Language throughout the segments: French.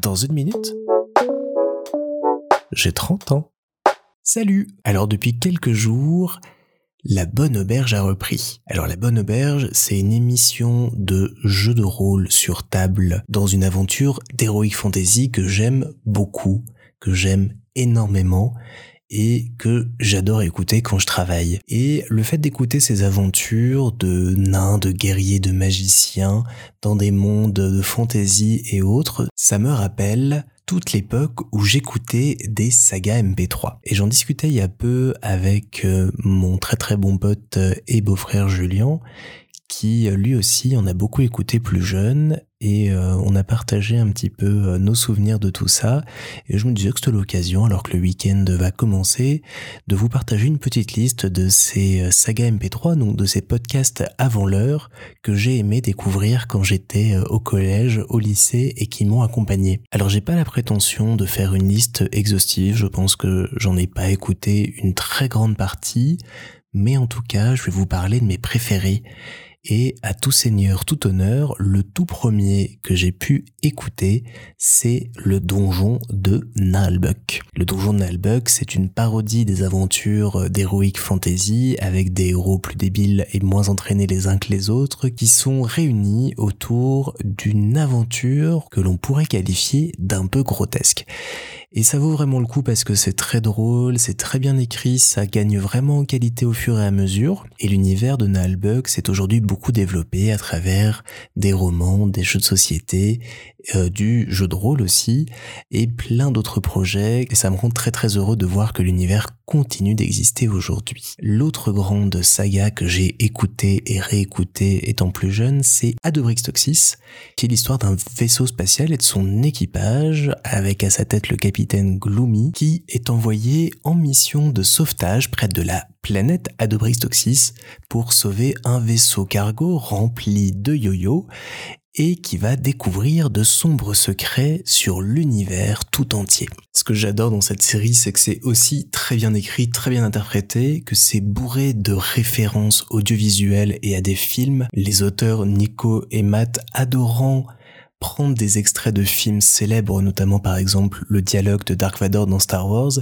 Dans une minute, j'ai 30 ans. Salut Alors depuis quelques jours, la Bonne Auberge a repris. Alors La Bonne Auberge, c'est une émission de jeu de rôle sur table dans une aventure d'heroic fantasy que j'aime beaucoup, que j'aime énormément et que j'adore écouter quand je travaille. Et le fait d'écouter ces aventures de nains, de guerriers, de magiciens dans des mondes de fantasy et autres, ça me rappelle toute l'époque où j'écoutais des sagas MP3. Et j'en discutais il y a peu avec euh, mon très très bon pote et beau-frère Julien, qui lui aussi en a beaucoup écouté plus jeune et euh, on a partagé un petit peu euh, nos souvenirs de tout ça. Et je me disais que c'était l'occasion alors que le week-end va commencer de vous partager une petite liste de ces euh, sagas MP3 donc de ces podcasts avant l'heure que j'ai aimé découvrir quand j'étais au collège, au lycée et qui m'ont accompagné. Alors j'ai pas la prétention de faire une liste exhaustive, je pense que j'en ai pas écouté une très grande partie, mais en tout cas je vais vous parler de mes préférés et à tout seigneur, tout honneur, le tout premier que j'ai pu écouter, c'est le donjon de Nalbuck. Le donjon de Nalbuck, c'est une parodie des aventures d'Heroic Fantasy avec des héros plus débiles et moins entraînés les uns que les autres qui sont réunis autour d'une aventure que l'on pourrait qualifier d'un peu grotesque. Et ça vaut vraiment le coup parce que c'est très drôle, c'est très bien écrit, ça gagne vraiment en qualité au fur et à mesure. Et l'univers de Nalbuck s'est aujourd'hui beaucoup développé à travers des romans, des jeux de société, euh, du jeu de rôle aussi, et plein d'autres projets. Et ça me rend très très heureux de voir que l'univers continue d'exister aujourd'hui. L'autre grande saga que j'ai écoutée et réécoutée étant plus jeune, c'est Adobrix Toxis, qui est l'histoire d'un vaisseau spatial et de son équipage, avec à sa tête le capitaine capitaine Gloomy qui est envoyé en mission de sauvetage près de la planète Adobristoxis pour sauver un vaisseau cargo rempli de yo-yo et qui va découvrir de sombres secrets sur l'univers tout entier. Ce que j'adore dans cette série, c'est que c'est aussi très bien écrit, très bien interprété, que c'est bourré de références audiovisuelles et à des films. Les auteurs Nico et Matt adorant prendre des extraits de films célèbres, notamment par exemple le dialogue de Dark Vador dans Star Wars,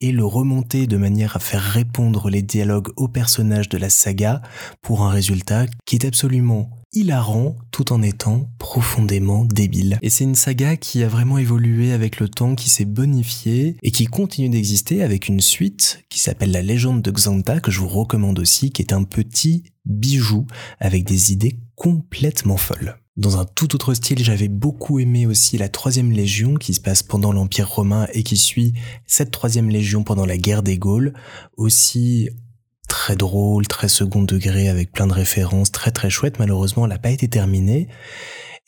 et le remonter de manière à faire répondre les dialogues aux personnages de la saga pour un résultat qui est absolument hilarant tout en étant profondément débile. Et c'est une saga qui a vraiment évolué avec le temps, qui s'est bonifiée et qui continue d'exister avec une suite qui s'appelle La légende de Xanta que je vous recommande aussi, qui est un petit bijou avec des idées complètement folles. Dans un tout autre style, j'avais beaucoup aimé aussi la troisième légion qui se passe pendant l'Empire romain et qui suit cette troisième légion pendant la guerre des Gaules. Aussi très drôle, très second degré avec plein de références, très très chouette. Malheureusement, elle n'a pas été terminée.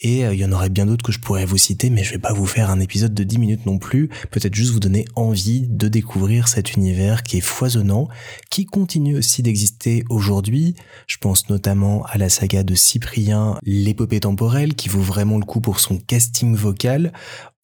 Et euh, il y en aurait bien d'autres que je pourrais vous citer, mais je vais pas vous faire un épisode de 10 minutes non plus. Peut-être juste vous donner envie de découvrir cet univers qui est foisonnant, qui continue aussi d'exister aujourd'hui. Je pense notamment à la saga de Cyprien, l'épopée temporelle, qui vaut vraiment le coup pour son casting vocal,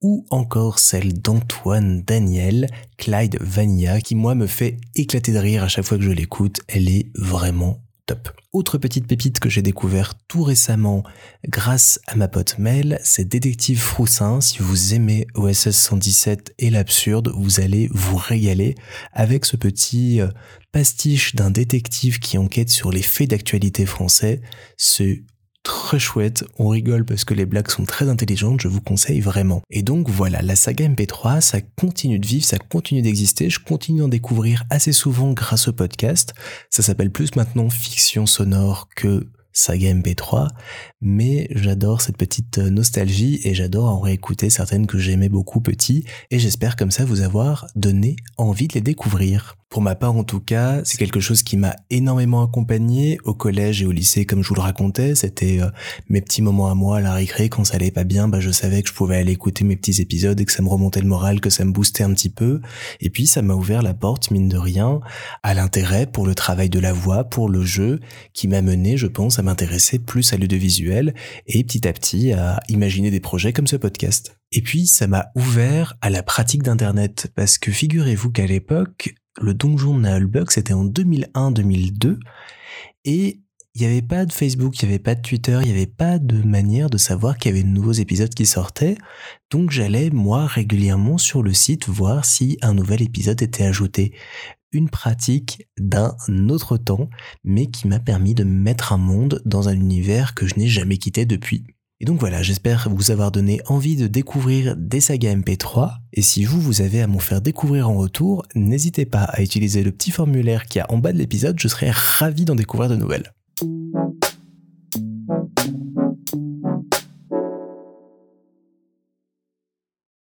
ou encore celle d'Antoine Daniel, Clyde Vanilla, qui moi me fait éclater de rire à chaque fois que je l'écoute. Elle est vraiment top. Autre petite pépite que j'ai découvert tout récemment grâce à ma pote Mel, c'est Détective Froussin. Si vous aimez OSS 117 et l'absurde, vous allez vous régaler avec ce petit euh, pastiche d'un détective qui enquête sur les faits d'actualité français. C'est très chouette, on rigole parce que les blagues sont très intelligentes, je vous conseille vraiment. Et donc voilà, la saga MP3, ça continue de vivre, ça continue d'exister, je continue d'en découvrir assez souvent grâce au podcast. Ça s'appelle plus maintenant fiction sonore que saga MP3, mais j'adore cette petite nostalgie et j'adore en réécouter certaines que j'aimais beaucoup petit et j'espère comme ça vous avoir donné envie de les découvrir. Pour ma part, en tout cas, c'est quelque chose qui m'a énormément accompagné au collège et au lycée, comme je vous le racontais. C'était euh, mes petits moments à moi à la récré. Quand ça allait pas bien, bah, je savais que je pouvais aller écouter mes petits épisodes et que ça me remontait le moral, que ça me boostait un petit peu. Et puis, ça m'a ouvert la porte, mine de rien, à l'intérêt pour le travail de la voix, pour le jeu, qui m'a mené, je pense, à m'intéresser plus à l'audiovisuel et petit à petit à imaginer des projets comme ce podcast. Et puis, ça m'a ouvert à la pratique d'Internet, parce que figurez-vous qu'à l'époque, le donjon de Nahulbuck, c'était en 2001-2002, et il n'y avait pas de Facebook, il n'y avait pas de Twitter, il n'y avait pas de manière de savoir qu'il y avait de nouveaux épisodes qui sortaient. Donc j'allais, moi, régulièrement sur le site voir si un nouvel épisode était ajouté. Une pratique d'un autre temps, mais qui m'a permis de mettre un monde dans un univers que je n'ai jamais quitté depuis. Et donc voilà, j'espère vous avoir donné envie de découvrir des sagas MP3. Et si vous, vous avez à m'en faire découvrir en retour, n'hésitez pas à utiliser le petit formulaire qui y a en bas de l'épisode, je serai ravi d'en découvrir de nouvelles.